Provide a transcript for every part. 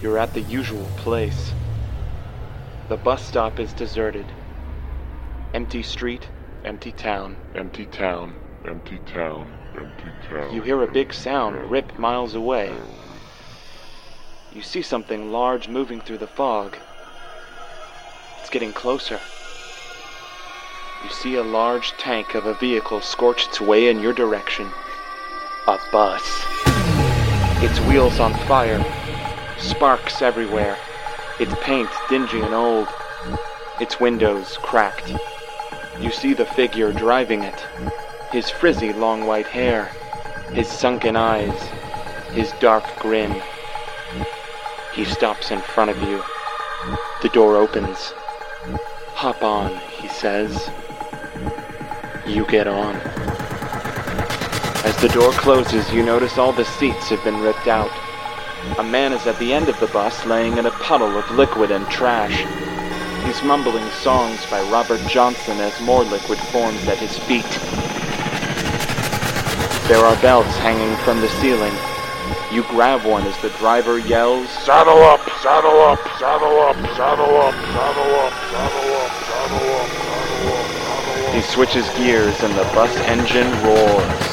You're at the usual place. The bus stop is deserted. Empty street, empty town. Empty town, empty town, empty town. You hear a big sound rip miles away. You see something large moving through the fog. It's getting closer. You see a large tank of a vehicle scorch its way in your direction. A bus. Its wheels on fire. Sparks everywhere. Its paint dingy and old. Its windows cracked. You see the figure driving it. His frizzy long white hair. His sunken eyes. His dark grin. He stops in front of you. The door opens. Hop on, he says. You get on. As the door closes, you notice all the seats have been ripped out. A man is at the end of the bus laying in a puddle of liquid and trash. He's mumbling songs by Robert Johnson as more liquid forms at his feet. There are belts hanging from the ceiling. You grab one as the driver yells, Saddle up, saddle up, saddle up, saddle up, saddle up, saddle up, saddle up, saddle up, saddle up. He switches gears and the bus engine roars.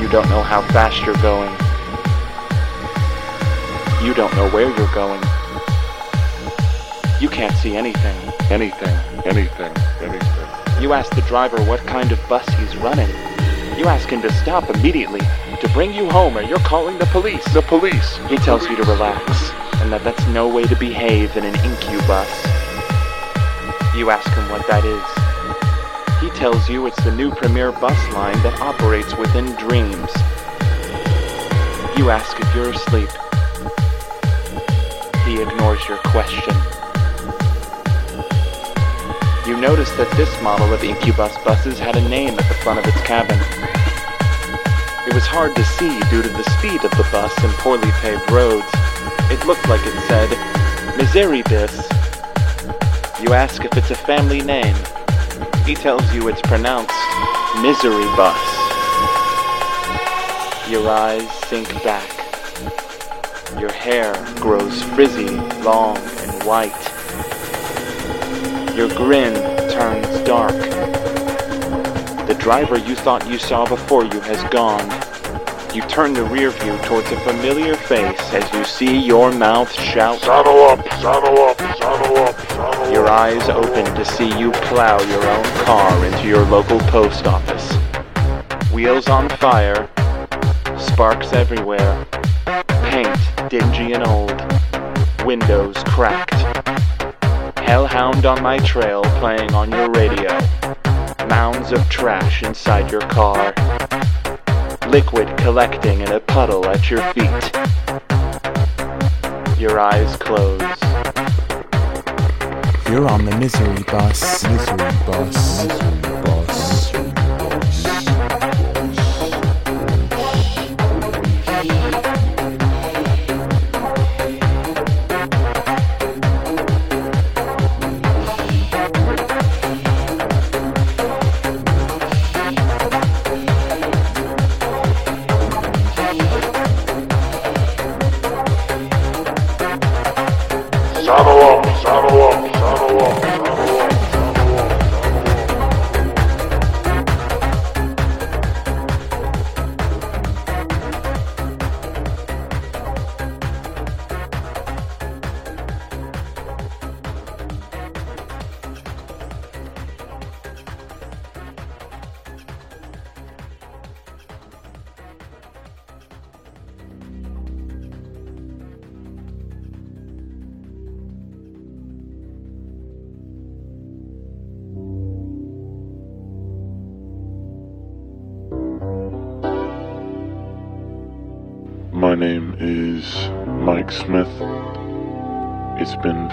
You don't know how fast you're going. You don't know where you're going. You can't see anything. Anything, anything, anything. You ask the driver what kind of bus he's running. You ask him to stop immediately, to bring you home, or you're calling the police. The police. He tells you to relax, and that that's no way to behave in an incubus. You ask him what that is. He tells you it's the new premier bus line that operates within dreams. You ask if you're asleep. He ignores your question. You notice that this model of incubus buses had a name at the front of its cabin. It was hard to see due to the speed of the bus and poorly paved roads. It looked like it said, Miseribus. You ask if it's a family name. He tells you it's pronounced Misery Bus. Your eyes sink back. Your hair grows frizzy, long, and white. Your grin turns dark. The driver you thought you saw before you has gone. You turn the rear view towards a familiar face as you see your mouth shout. Saddle up, saddle up, saddle up, saddle up. Your eyes open to see you plow your own car into your local post office. Wheels on fire, sparks everywhere, dingy and old, windows cracked. Hellhound on my trail playing on your radio. Mounds of trash inside your car. Liquid collecting in a puddle at your feet. Your eyes close. You're on the misery bus. Misery bus. Misery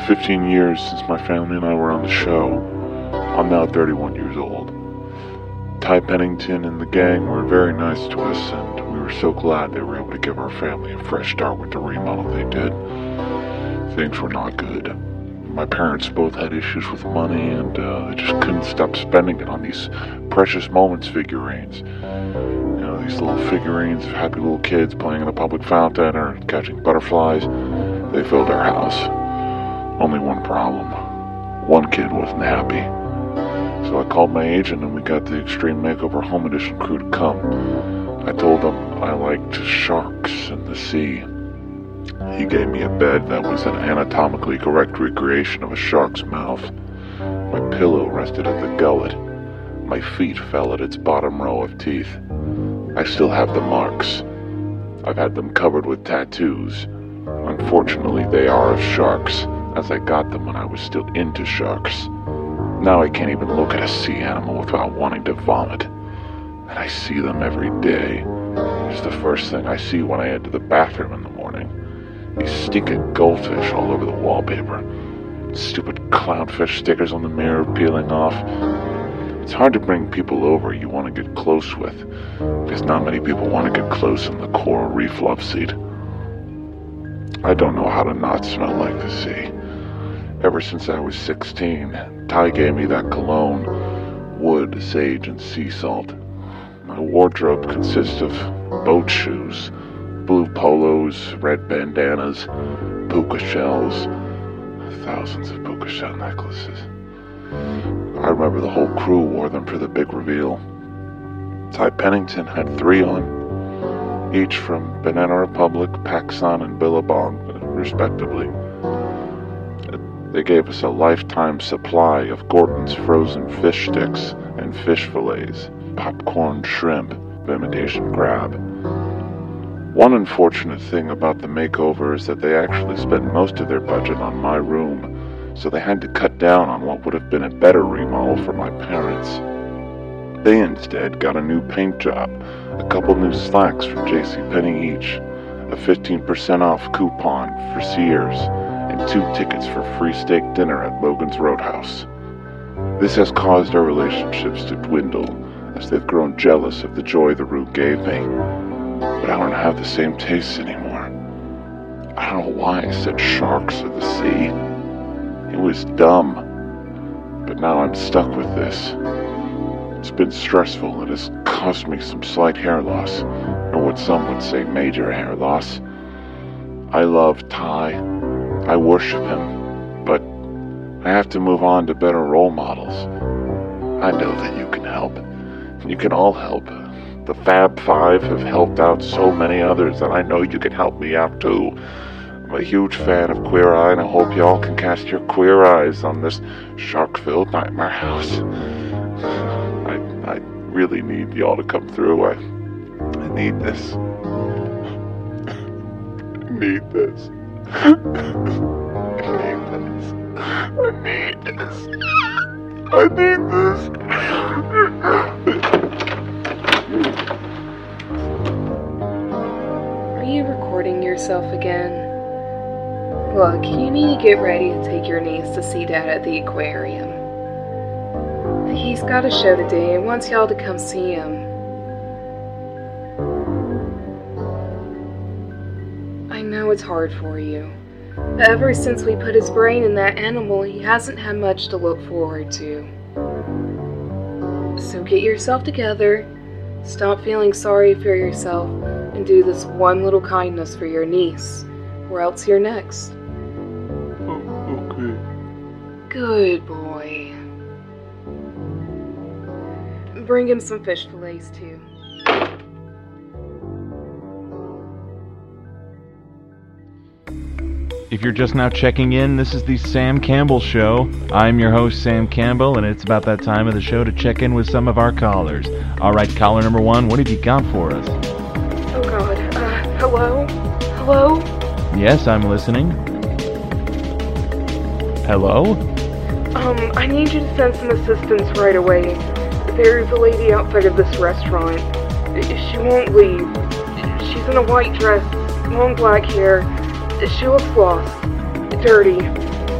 15 years since my family and I were on the show. I'm now 31 years old. Ty Pennington and the gang were very nice to us, and we were so glad they were able to give our family a fresh start with the remodel they did. Things were not good. My parents both had issues with money, and uh, they just couldn't stop spending it on these precious moments figurines. You know, these little figurines of happy little kids playing in a public fountain or catching butterflies. They filled our house. Only one problem. One kid wasn't happy. So I called my agent and we got the Extreme Makeover Home Edition crew to come. I told them I liked sharks and the sea. He gave me a bed that was an anatomically correct recreation of a shark's mouth. My pillow rested at the gullet. My feet fell at its bottom row of teeth. I still have the marks. I've had them covered with tattoos. Unfortunately, they are of sharks, as I got them when I was still into sharks. Now I can't even look at a sea animal without wanting to vomit. And I see them every day. It's the first thing I see when I enter the bathroom in the morning. These stinking goldfish all over the wallpaper. Stupid clownfish stickers on the mirror peeling off. It's hard to bring people over you want to get close with, because not many people want to get close in the coral reef love seat. I don't know how to not smell like the sea. Ever since I was 16, Ty gave me that cologne, wood, sage, and sea salt. My wardrobe consists of boat shoes, blue polos, red bandanas, puka shells, thousands of puka shell necklaces. I remember the whole crew wore them for the big reveal. Ty Pennington had three on, each from Banana Republic, PacSun, and Billabong, respectively. They gave us a lifetime supply of Gorton's frozen fish sticks and fish fillets, popcorn shrimp, imitation crab. One unfortunate thing about the makeover is that they actually spent most of their budget on my room, so they had to cut down on what would have been a better remodel for my parents. They instead got a new paint job, a couple new slacks from JCPenney each, a 15% off coupon for Sears, and two tickets for free steak dinner at Logan's Roadhouse. This has caused our relationships to dwindle as they've grown jealous of the joy the route gave me. But I don't have the same tastes anymore. I don't know why I said sharks of the sea. It was dumb. But now I'm stuck with this. It's been stressful. and has caused me some slight hair loss, or what some would say major hair loss. I love Ty. I worship him. But I have to move on to better role models. I know that you can help. You can all help. The Fab Five have helped out so many others, and I know you can help me out too. I'm a huge fan of Queer Eye, and I hope y'all can cast your queer eyes on this shark-filled nightmare house. I, I really need y'all to come through. I, I need this. I need this. I need this. Are you recording yourself again? Look, you need to get ready to take your niece to see Dad at the aquarium. He's got a show today and wants y'all to come see him. It's hard for you. Ever since we put his brain in that animal, he hasn't had much to look forward to. So get yourself together, stop feeling sorry for yourself, and do this one little kindness for your niece, or else you're next. Oh, okay. Good boy. Bring him some fish fillets too. If you're just now checking in, this is the Sam Campbell Show. I'm your host, Sam Campbell, and it's about that time of the show to check in with some of our callers. All right, caller number one, what have you got for us? Oh god. Uh, hello? Hello? Yes, I'm listening. Hello? Um, I need you to send some assistance right away. There's a lady outside of this restaurant. She won't leave. She's in a white dress, long black hair. She looks lost, dirty.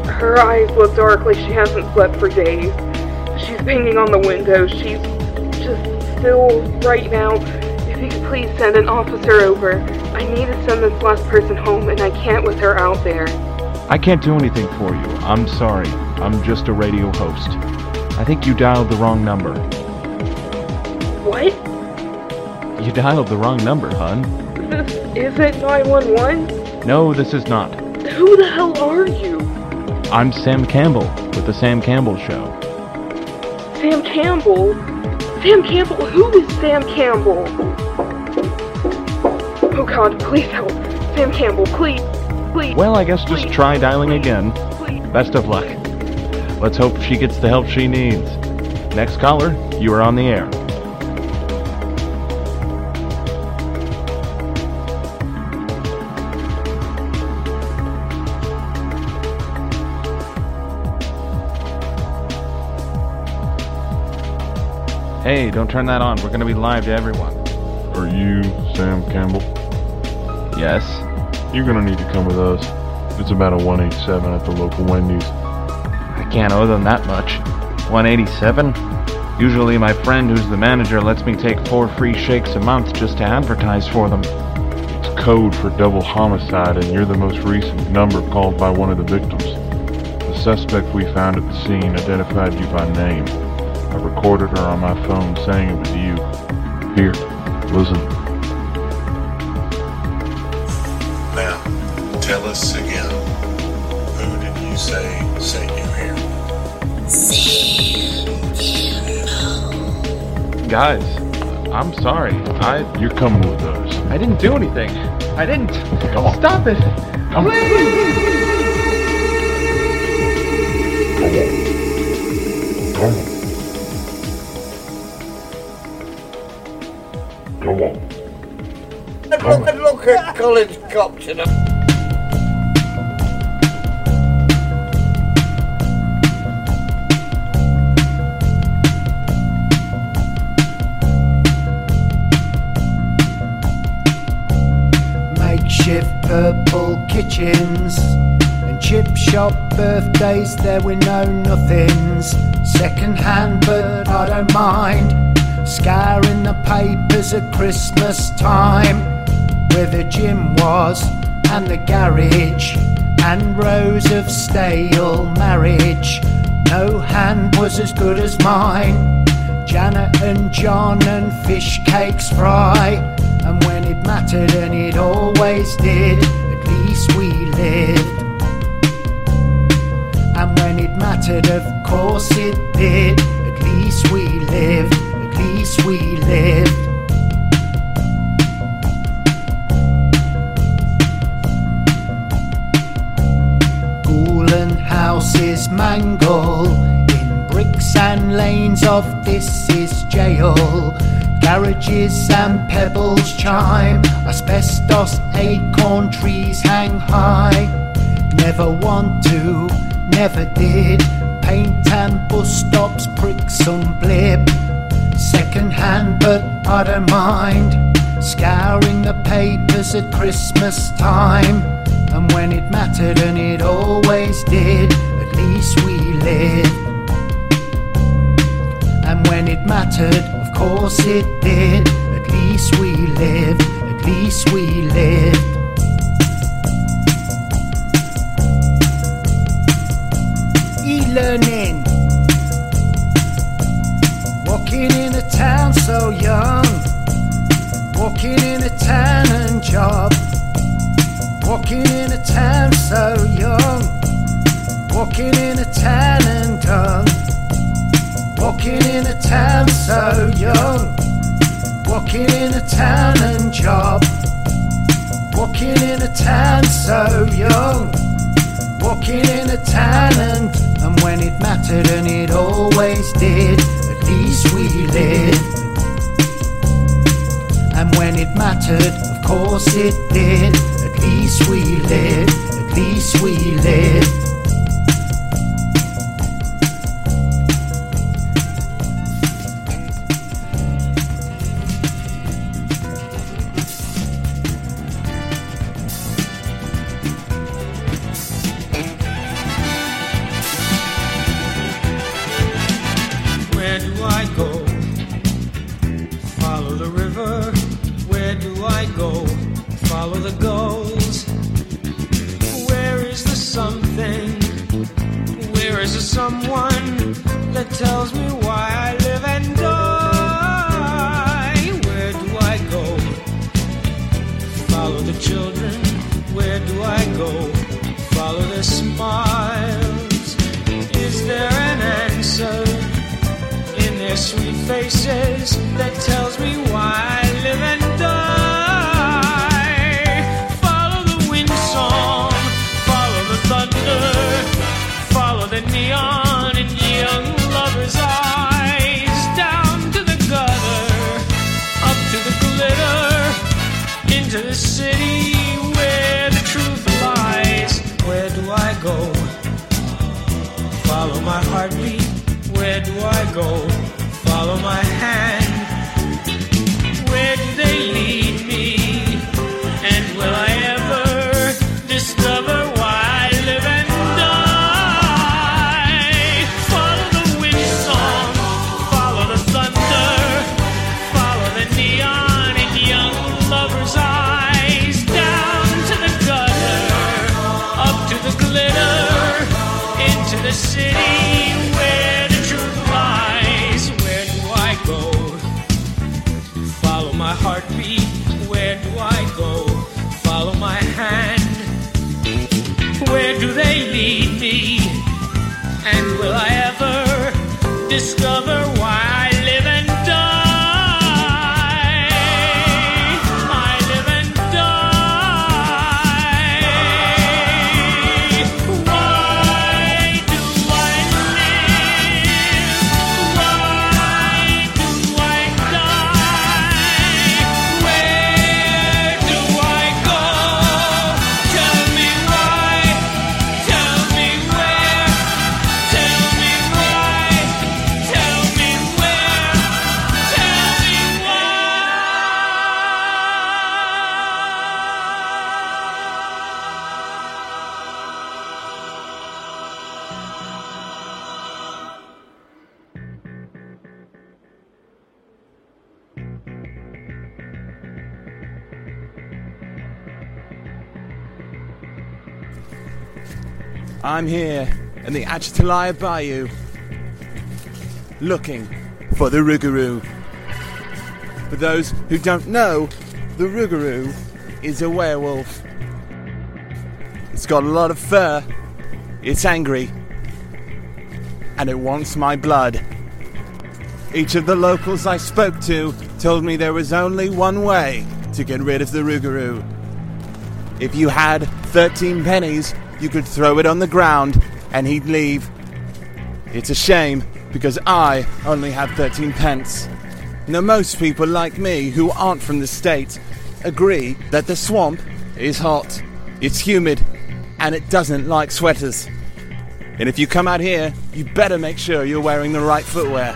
Her eyes look dark like she hasn't slept for days. She's banging on the window. She's just still right now. If you could please send an officer over. I need to send this last person home, and I can't with her out there. I can't do anything for you. I'm sorry. I'm just a radio host. I think you dialed the wrong number. What? You dialed the wrong number, hun. This isn't 911? No, this is not. Who the hell are you? I'm Sam Campbell with the Sam Campbell Show. Sam Campbell? Sam Campbell? Who is Sam Campbell? Oh god, please help. Sam Campbell, please. Please. Well, I guess just try dialing please, again. Please. Best of luck. Let's hope she gets the help she needs. Next caller, you are on the air. Hey, don't turn that on. We're going to be live to everyone. Are you Sam Campbell? Yes. You're gonna need to come with us. It's about a 187 at the local Wendy's. I can't owe them that much. 187? Usually my friend who's the manager lets me take four free shakes a month just to advertise for them. It's code for double homicide, and you're the most recent number called by one of the victims. The suspect we found at the scene identified you by name. I recorded her on my phone saying it was you. Here, listen. Now, tell us again. Who did you say sent you here? Guys, I'm sorry. I You're coming with us. I didn't do anything. I didn't. Come on. Stop it. Come Please. Look, look at Colin's copter. makeshift purple kitchens and chip shop birthdays there were no nothings. Second hand but i don't mind. Scouring the papers at christmas time where the gym was and the garage and rows of stale marriage no hand was as good as mine Janet and John and fish cakes fry. And when it mattered, and it always did, at least we lived. And when it mattered, of course it did, at least we lived, at least we lived. Mangle in bricks and lanes of this is jail. Garages and pebbles chime, asbestos acorn trees hang high. Never want to, never did. Paint and bus stops, prick some blip. Second hand, but I don't mind. Scouring the papers at Christmas time. And when it mattered, and it always did, at least we lived. And when it mattered, of course it did, at least we lived, at least we lived. E-learning. Walking in a town so young. Walking in a town and job. Walking in a town so young. Walking in a town and done. Walking in a town so young. Walking in a town and job. Walking in a town so young. Walking in a town and, and when it mattered and it always did, at least we lived. And when it mattered, of course it did, at least we lived, at least we lived. Do they lead me? And will I ever discover I'm here in the Atchafalaya Bayou looking for the Rougarou. For those who don't know, the Rougarou is a werewolf. It's got a lot of fur, it's angry, and it wants my blood. Each of the locals I spoke to told me there was only one way to get rid of the Rougarou. If you had 13 pennies, you could throw it on the ground and he'd leave. It's a shame because I only have 13 pence. Now, most people like me who aren't from the state agree that the swamp is hot, it's humid, and it doesn't like sweaters. And if you come out here, you better make sure you're wearing the right footwear.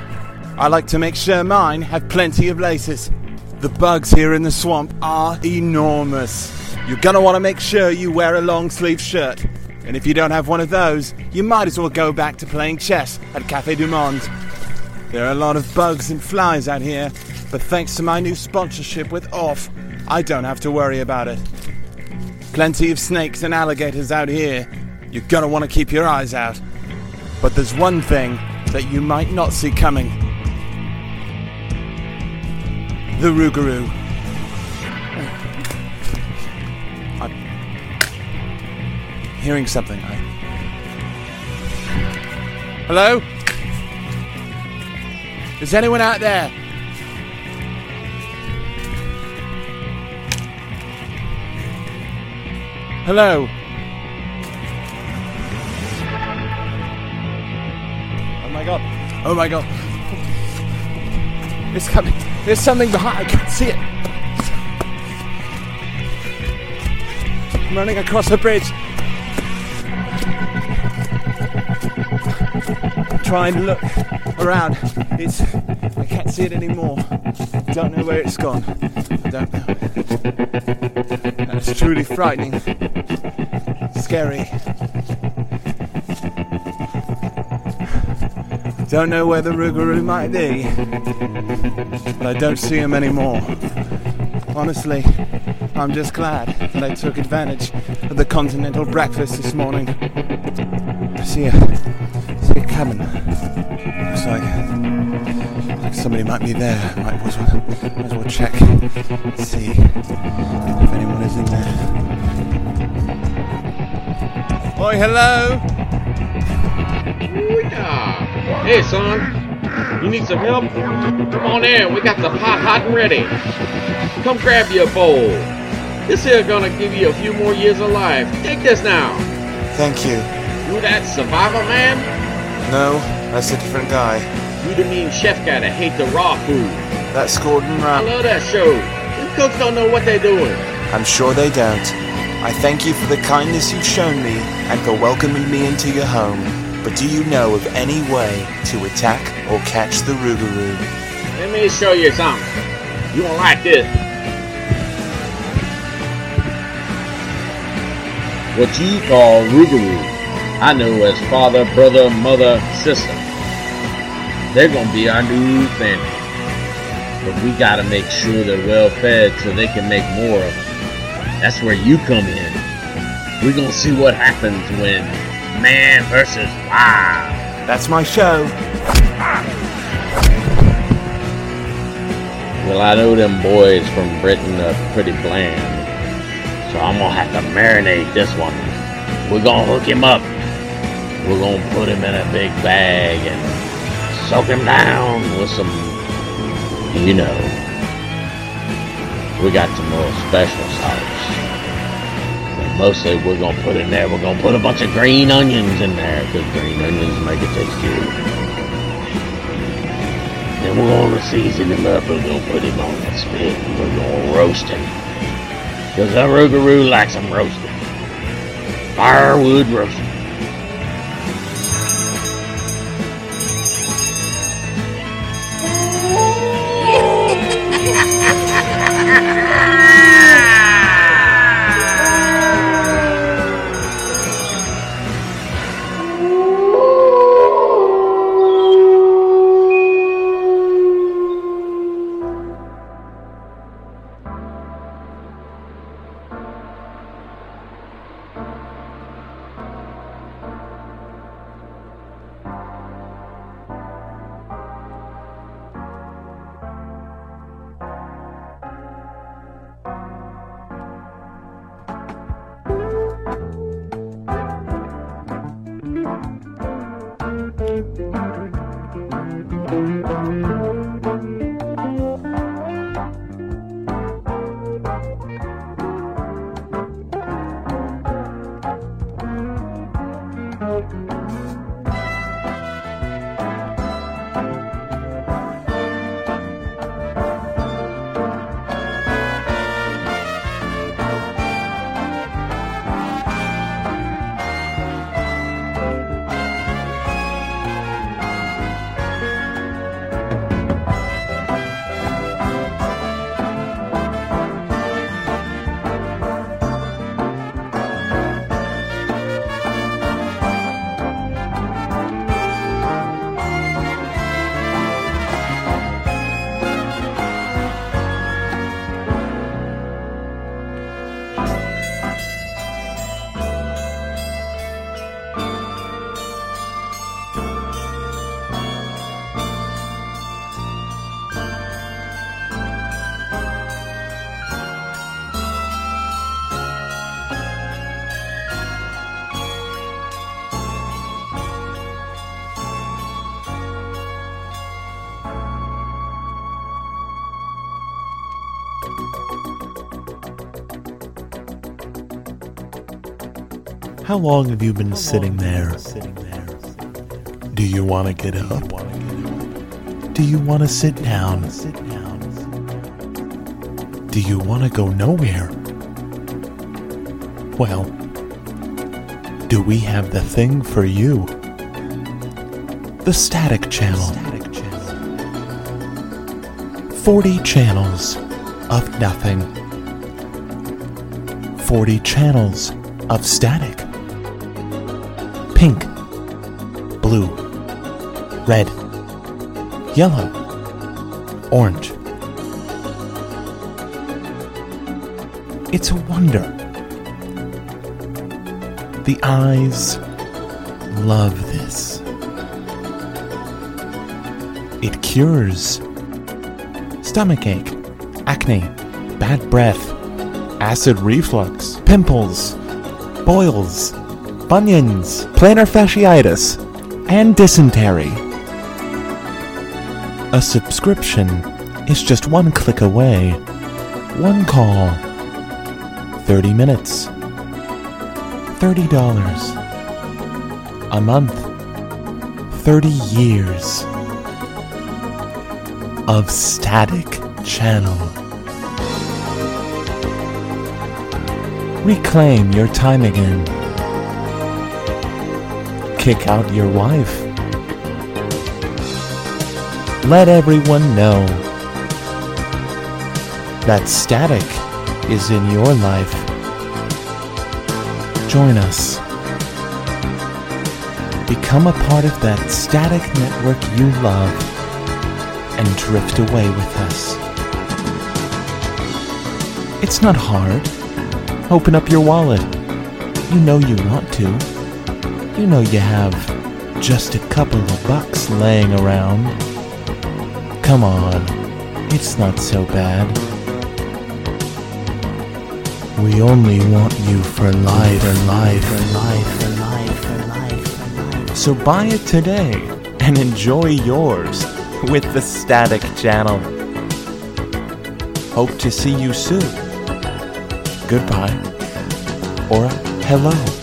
I like to make sure mine have plenty of laces. The bugs here in the swamp are enormous. You're gonna want to make sure you wear a long sleeve shirt. And if you don't have one of those, you might as well go back to playing chess at Cafe du Monde. There are a lot of bugs and flies out here, but thanks to my new sponsorship with Off, I don't have to worry about it. Plenty of snakes and alligators out here. You're gonna want to keep your eyes out. But there's one thing that you might not see coming. The Rougarou. Hearing something. I... Hello? Is anyone out there? Hello? Oh my god. Oh my god. It's coming. There's something behind. I can't see it. I'm running across a bridge. Trying to look around. It's. I can't see it anymore. Don't know where it's gone. I don't know. And it's truly frightening. Scary. Don't know where the Rougarou might be, but I don't see him anymore. Honestly, I'm just glad that I took advantage of the continental breakfast this morning. See a, see a cabin. Looks like, like somebody might be there. Might as well, might as well check, see if anyone is in there. Oi, hello. Yeah. Hey, son. You need some help? Come on in. We got the pot hot and ready. Come grab your bowl. This here gonna give you a few more years of life. Take this now. Thank you. You that survivor man? No, that's a different guy. You the mean chef guy that hate the raw food. That's Gordon Ramsay. I love that show. Them cooks don't know what they're doing. I'm sure they don't. I thank you for the kindness you've shown me and for welcoming me into your home. But do you know of any way to attack or catch the Rougarou? Let me show you something. You won't like this. What you call Rougarou, I know as father, brother, mother, sister. They're gonna be our new family. But we gotta make sure they're well fed so they can make more of them. That's where you come in. We're gonna see what happens when man versus wild. That's my show. Well, I know them boys from Britain are pretty bland, so I'm gonna have to marinate this one. We're gonna hook him up. We're gonna put him in a big bag and soak him down with some, you know. We got some more special sauce. But mostly we're gonna put in there, we're gonna put a bunch of green onions in there, because green onions make it taste good. Then we're gonna season him up. We're gonna put him on that spit. And we're gonna roast him. Cause our Rougarou likes him roasted. Firewood roasted. How long have you been sitting there? Do you want to get up? Do you want to sit down? Do you want to go nowhere? Well, do we have the thing for you? The Static Channel. 40 channels of nothing. 40 channels of static. Pink, blue, red, yellow, orange. It's a wonder. The eyes love this. It cures stomachache, acne, bad breath, acid reflux, pimples, boils, bunions, plantar fasciitis, and dysentery. A subscription is just one click away, one call, 30 minutes, $30 a month, 30 years of static channel. Reclaim your time again. Kick out your wife. Let everyone know that static is in your life. Join us. Become a part of that static network you love and drift away with us. It's not hard. Open up your wallet. You know you want to. You know you have just a couple of bucks laying around. Come on, it's not so bad. We only want you for life, for life, for life, for life, for life, for life. So buy it today and enjoy yours with the Static Channel. Hope to see you soon. Goodbye. Or hello.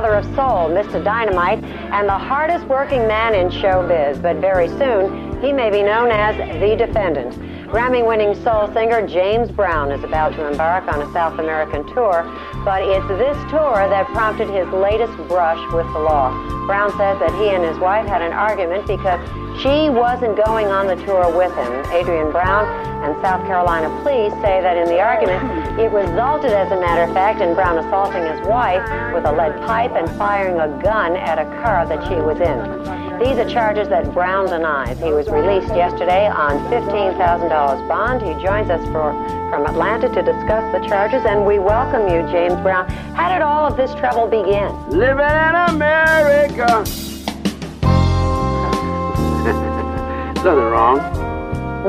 Godfather of soul, Mr. Dynamite, and the hardest working man in showbiz. But very soon, he may be known as the defendant. Grammy winning soul singer James Brown is about to embark on a South American tour, but it's this tour that prompted his latest brush with the law. Brown says that he and his wife had an argument because she wasn't going on the tour with him. Adrienne Brown and South Carolina police say that in the argument, it resulted, as a matter of fact, in Brown assaulting his wife with a lead pipe and firing a gun at a car that she was in. These are charges that Brown denies. He was released yesterday on $15,000 bond. He joins us for, from Atlanta to discuss the charges, and we welcome you, James Brown. How did all of this trouble begin? Living in America. Nothing wrong.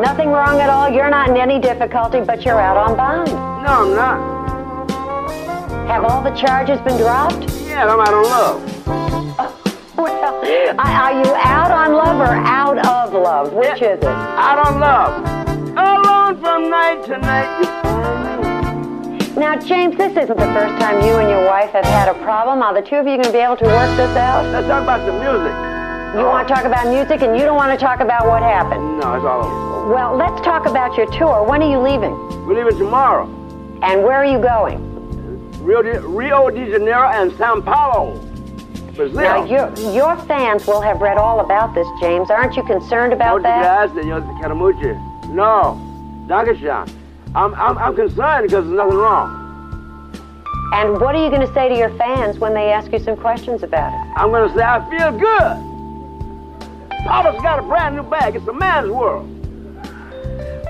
Nothing wrong at all. You're not in any difficulty, but you're out on bond. No, I'm not. Have all the charges been dropped? Yeah, I'm out on love. Well, are you out on love or out of love? Which is it? Out on love. Alone from night to night. Now, James, this isn't the first time you and your wife have had a problem. Are the two of you going to be able to work this out? Let's talk about the music. You want to talk about music and you don't want to talk about what happened. No, it's all over. Well, let's talk about your tour. When are you leaving? We're leaving tomorrow. And where are you going? Rio de, Rio de Janeiro and Sao Paulo, Brazil. Now, your, your fans will have read all about this, James. Aren't you concerned about that? Muchas gracias, señor Caramucci. No, Dankeschön. I'm, I'm, I'm concerned because there's nothing wrong. And what are you going to say to your fans when they ask you some questions about it? I'm going to say I feel good. Papa's got a brand new bag. It's a man's world.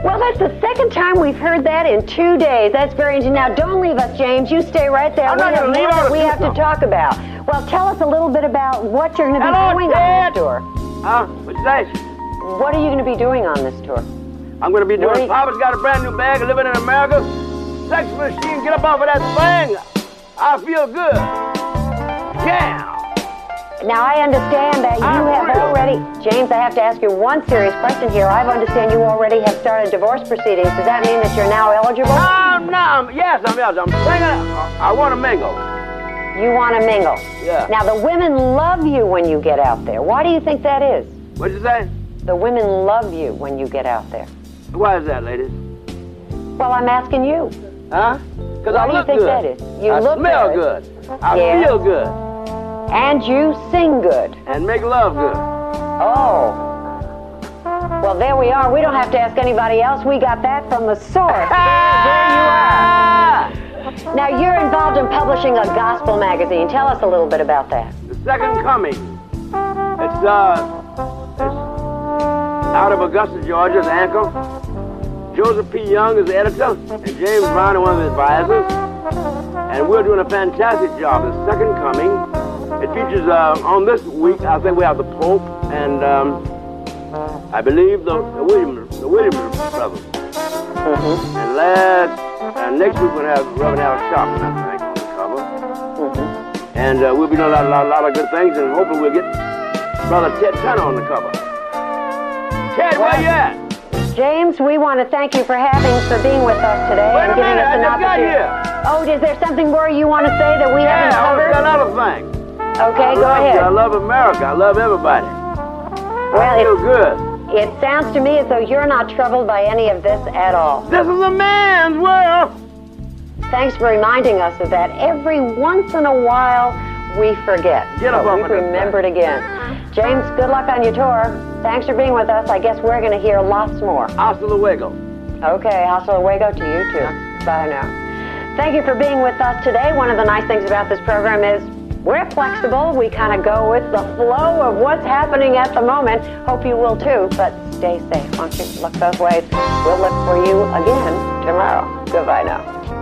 Well, that's the second time we've heard that in two days. That's very interesting. Now, don't leave us, James. You stay right there. I'm we not have gonna leave out we have to talk about. Well, tell us a little bit about what you're going to be Hello, doing Dad. on this tour. Huh? What's that? What are you going to be doing on this tour? I'm going to be doing. you- Papa's got a brand new bag. Living in America. Sex machine. Get up off of that thing. I feel good. Yeah. Now, I understand that you ah, have already, James, I have to ask you one serious question here. I understand you already have started divorce proceedings. Does that mean that you're now eligible? No, no. I'm, yes, I'm yes. I'm singing. I, I want to mingle. You want to mingle. Yeah. Now, the women love you when you get out there. Why do you think that is? What'd you say? The women love you when you get out there. Why is that, ladies? Well, I'm asking you. Huh? Because Why I do you look think good. that is? You I look smell good. good. I Yeah. feel good. And you sing good. And make love good. Oh. Well, there we are. We don't have to ask anybody else. We got that from the source. there you are. Now, you're involved in publishing a gospel magazine. Tell us a little bit about that. The second coming. It's uh, it's out of Augusta, Georgia. It's Anchor. Joseph P. Young is the editor, and James Brown is one of the advisors. And we're doing a fantastic job. The second coming. It features uh, on this week. I think we have the Pope and um, I believe the, the Williams, the Williams brothers. And last, and next week we're gonna have Reverend Al Sharpton, I think, on the cover. And uh, we'll be doing a lot, lot, lot of good things, and hopefully we'll get Brother Ted Turner on the cover. Ted, where you at? James, we want to thank you for having for being with us today Wait and giving minute, us an opportunity. Oh, is there something more you want to say that we haven't Yeah, want covered? say another thing. Okay, I go ahead. You. I love America. I love everybody. Well, I feel good. It sounds to me as though you're not troubled by any of this at all. This is a man's world. Thanks for reminding us of that. Every once in a while, we forget. Get up but off we've of this remembered again. James, good luck on your tour. Thanks for being with us. I guess we're going to hear lots more. Hasta luego. Okay, hasta luego to you too. Bye now. Thank you for being with us today. One of the nice things about this program is we're flexible. We kind of go with the flow of what's happening at the moment. Hope you will too, but stay safe. Won't you look both ways? We'll look for you again tomorrow. Goodbye now.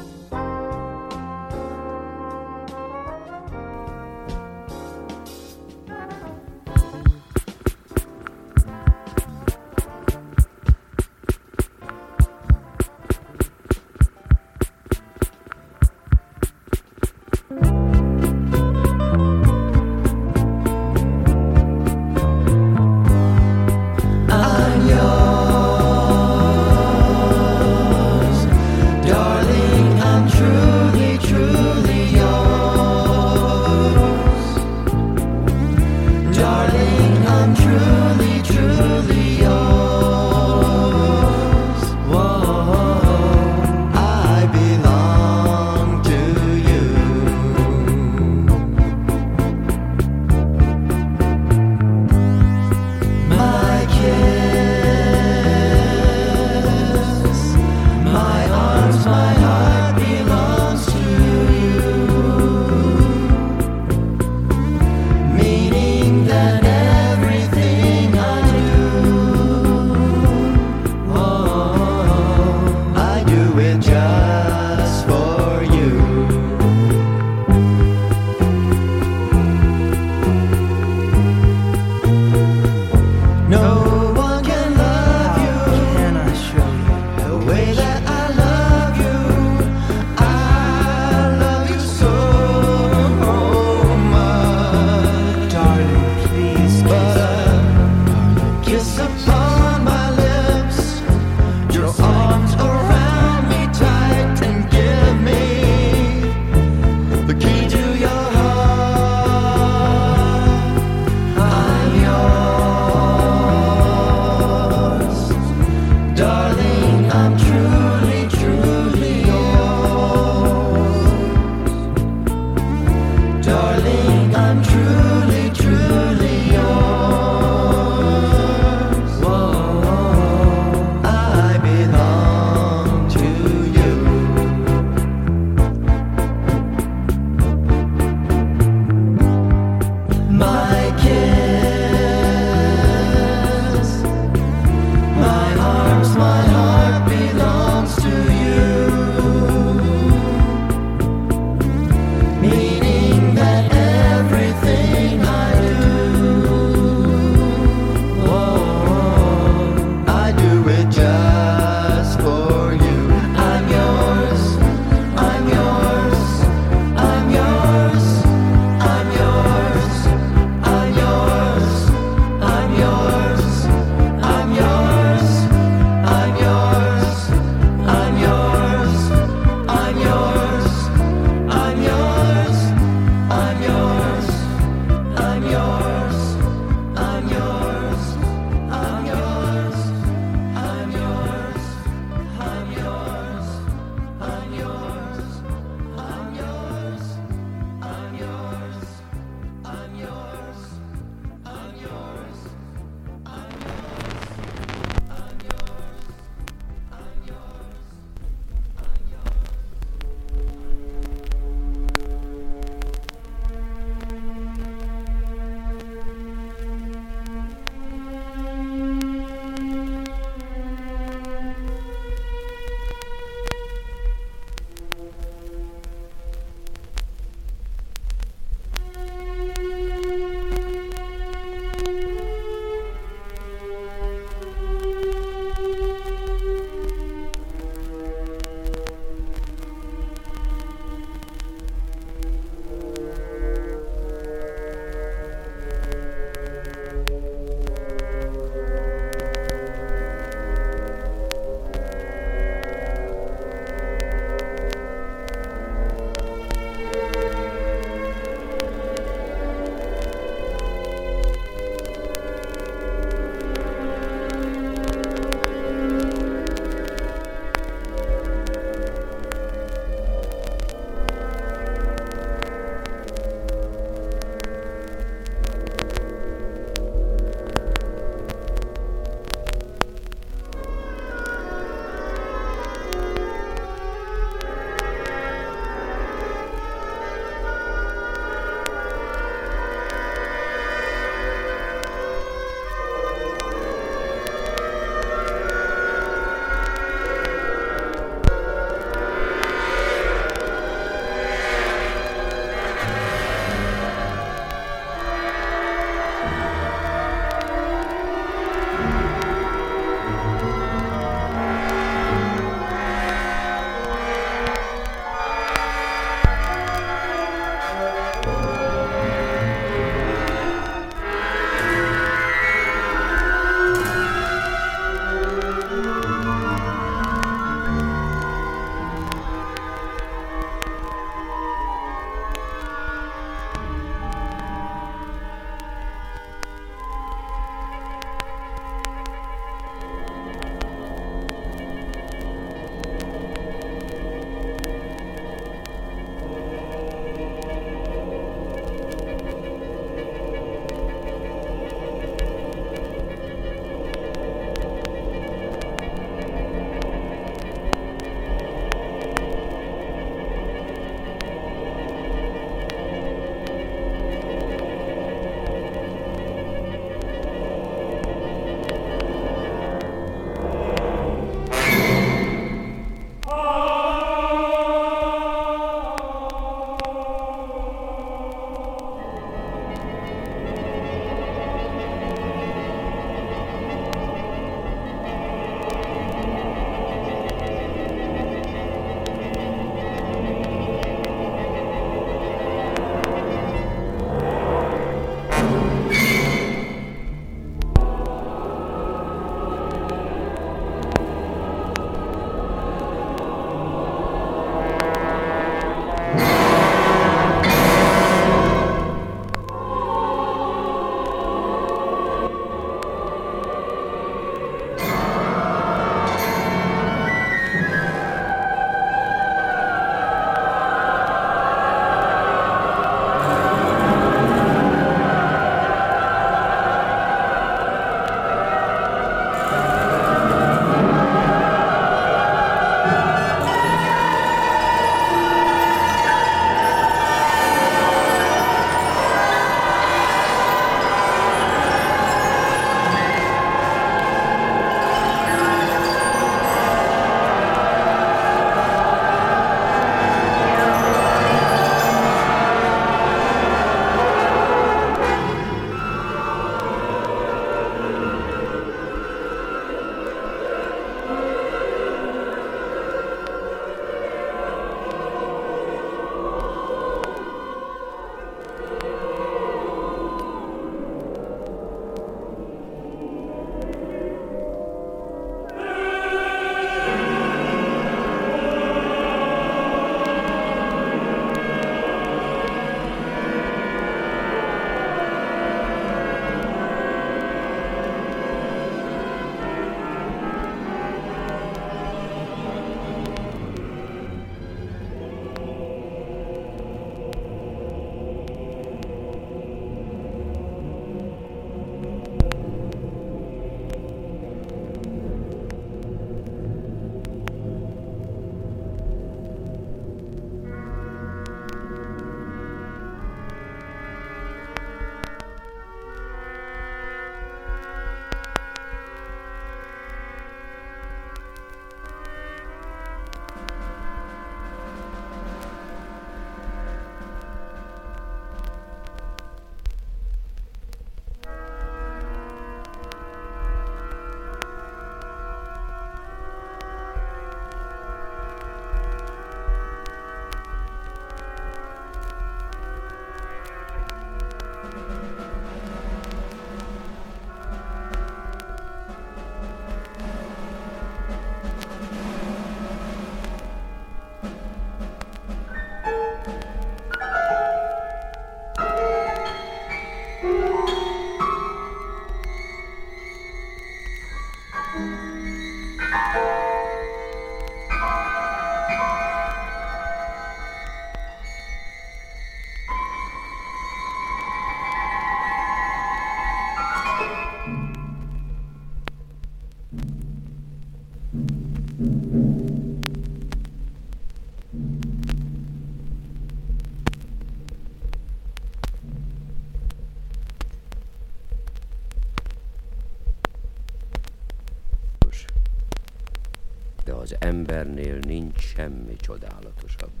Embernél nincs semmi csodálatosabb.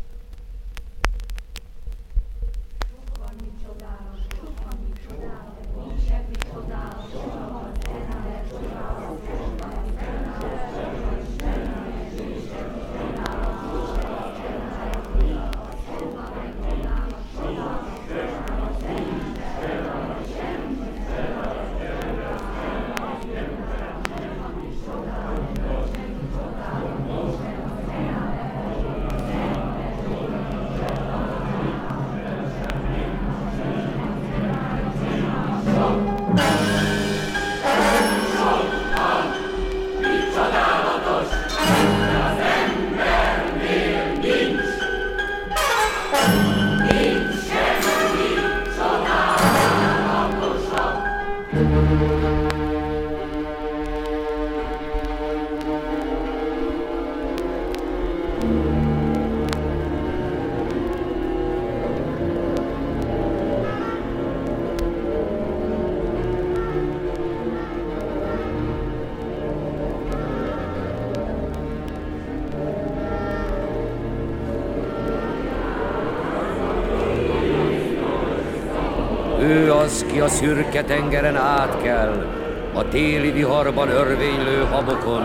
Szürke tengeren át kell, a téli viharban örvénylő habokon,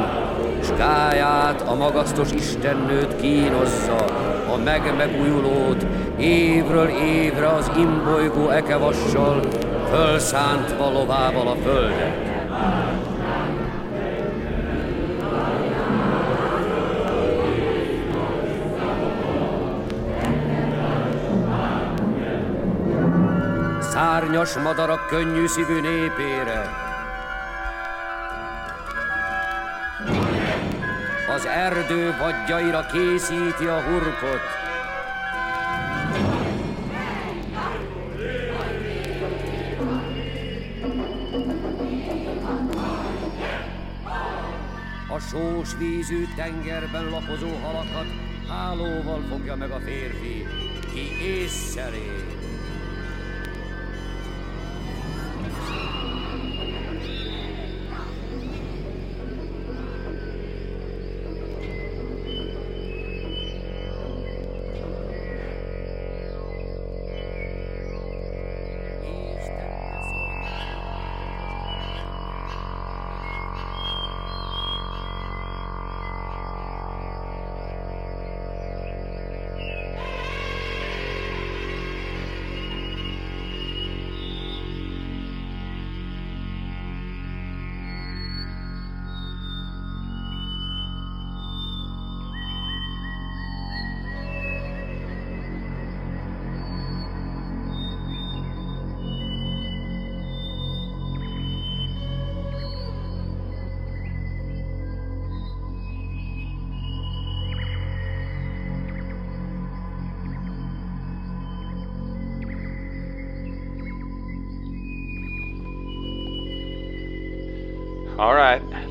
s gáját a magasztos istennőt kínozza, a meg-megújulót évről évre az imbolygó ekevassal, fölszántva lovával a földet. Szárnyas madarak könnyű szívű népére. Az erdő vadjaira készíti a hurkot. A sós vízű tengerben lapozó halakat hálóval fogja meg a férfi, ki észszel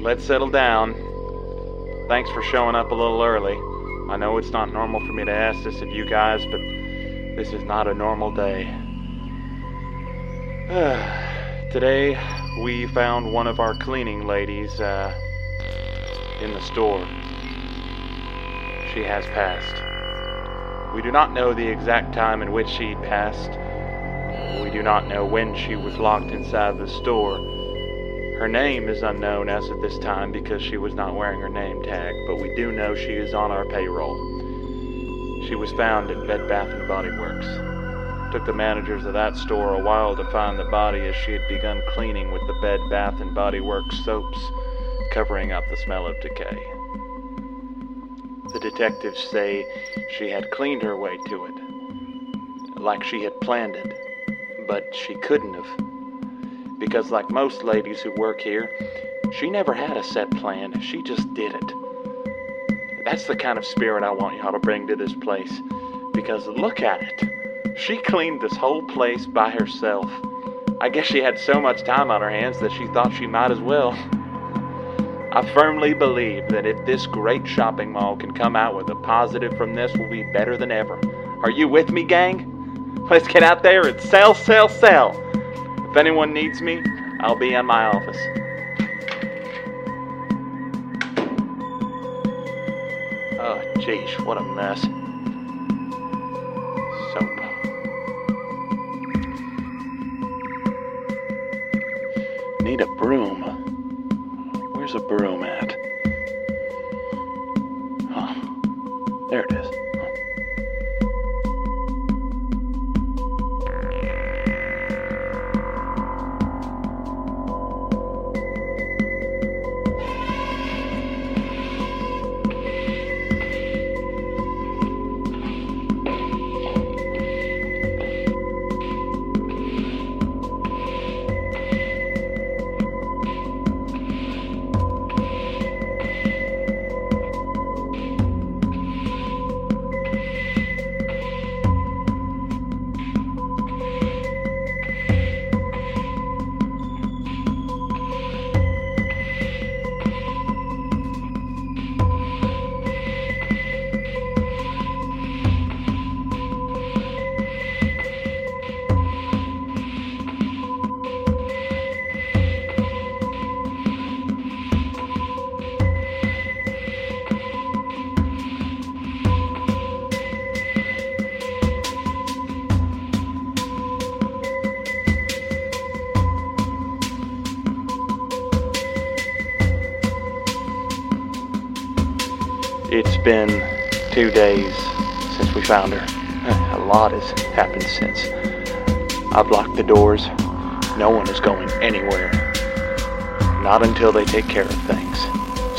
let's settle down. Thanks for showing up a little early. I know it's not normal for me to ask this of you guys, but this is not a normal day. Today, we found one of our cleaning ladies uh, in the store. She has passed. We do not know the exact time in which she passed. We do not know when she was locked inside the store. Her name is unknown as of this time because she was not wearing her name tag, but we do know she is on our payroll. She was found at Bed Bath and Body Works. Took the managers of that store a while to find the body as she had begun cleaning with the Bed Bath and Body Works soaps, covering up the smell of decay. The detectives say she had cleaned her way to it, like she had planned it, but she couldn't have because, like most ladies who work here, she never had a set plan, she just did it. That's the kind of spirit I want y'all to bring to this place. Because look at it. She cleaned this whole place by herself. I guess she had so much time on her hands that she thought she might as well. I firmly believe that if this great shopping mall can come out with a positive from this, will be better than ever. Are you with me, gang? Let's get out there and sell, sell, sell. If anyone needs me, I'll be in my office. Oh, jeez, what a mess. Soap. Need a broom. Where's a broom at? Been two days since we found her. A lot has happened since. I've locked the doors. No one is going anywhere. Not until they take care of things.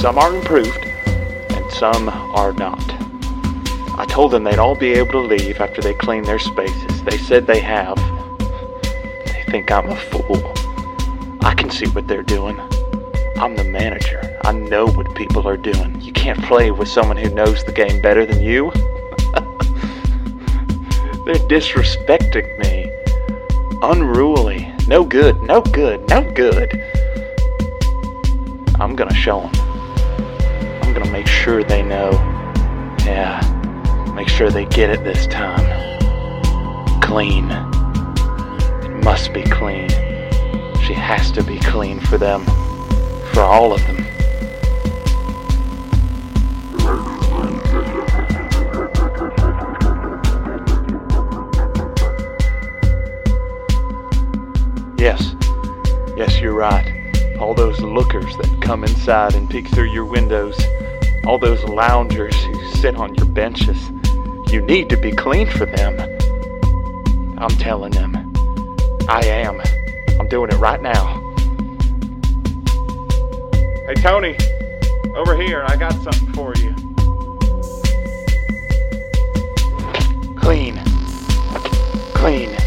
Some are improved, and some are not. I told them they'd all be able to leave after they clean their spaces. They said they have. They think I'm a fool. I can see what they're doing. I'm the manager. I know what people are doing. You can't play with someone who knows the game better than you. They're disrespecting me. Unruly. No good, no good, no good. I'm gonna show them. I'm gonna make sure they know. Yeah, make sure they get it this time. Clean. It must be clean. She has to be clean for them. For all of them. Yes. Yes, you're right. All those lookers that come inside and peek through your windows. All those loungers who sit on your benches. You need to be clean for them. I'm telling them. I am. I'm doing it right now. Hey, Tony. Over here. I got something for you. Clean. Clean.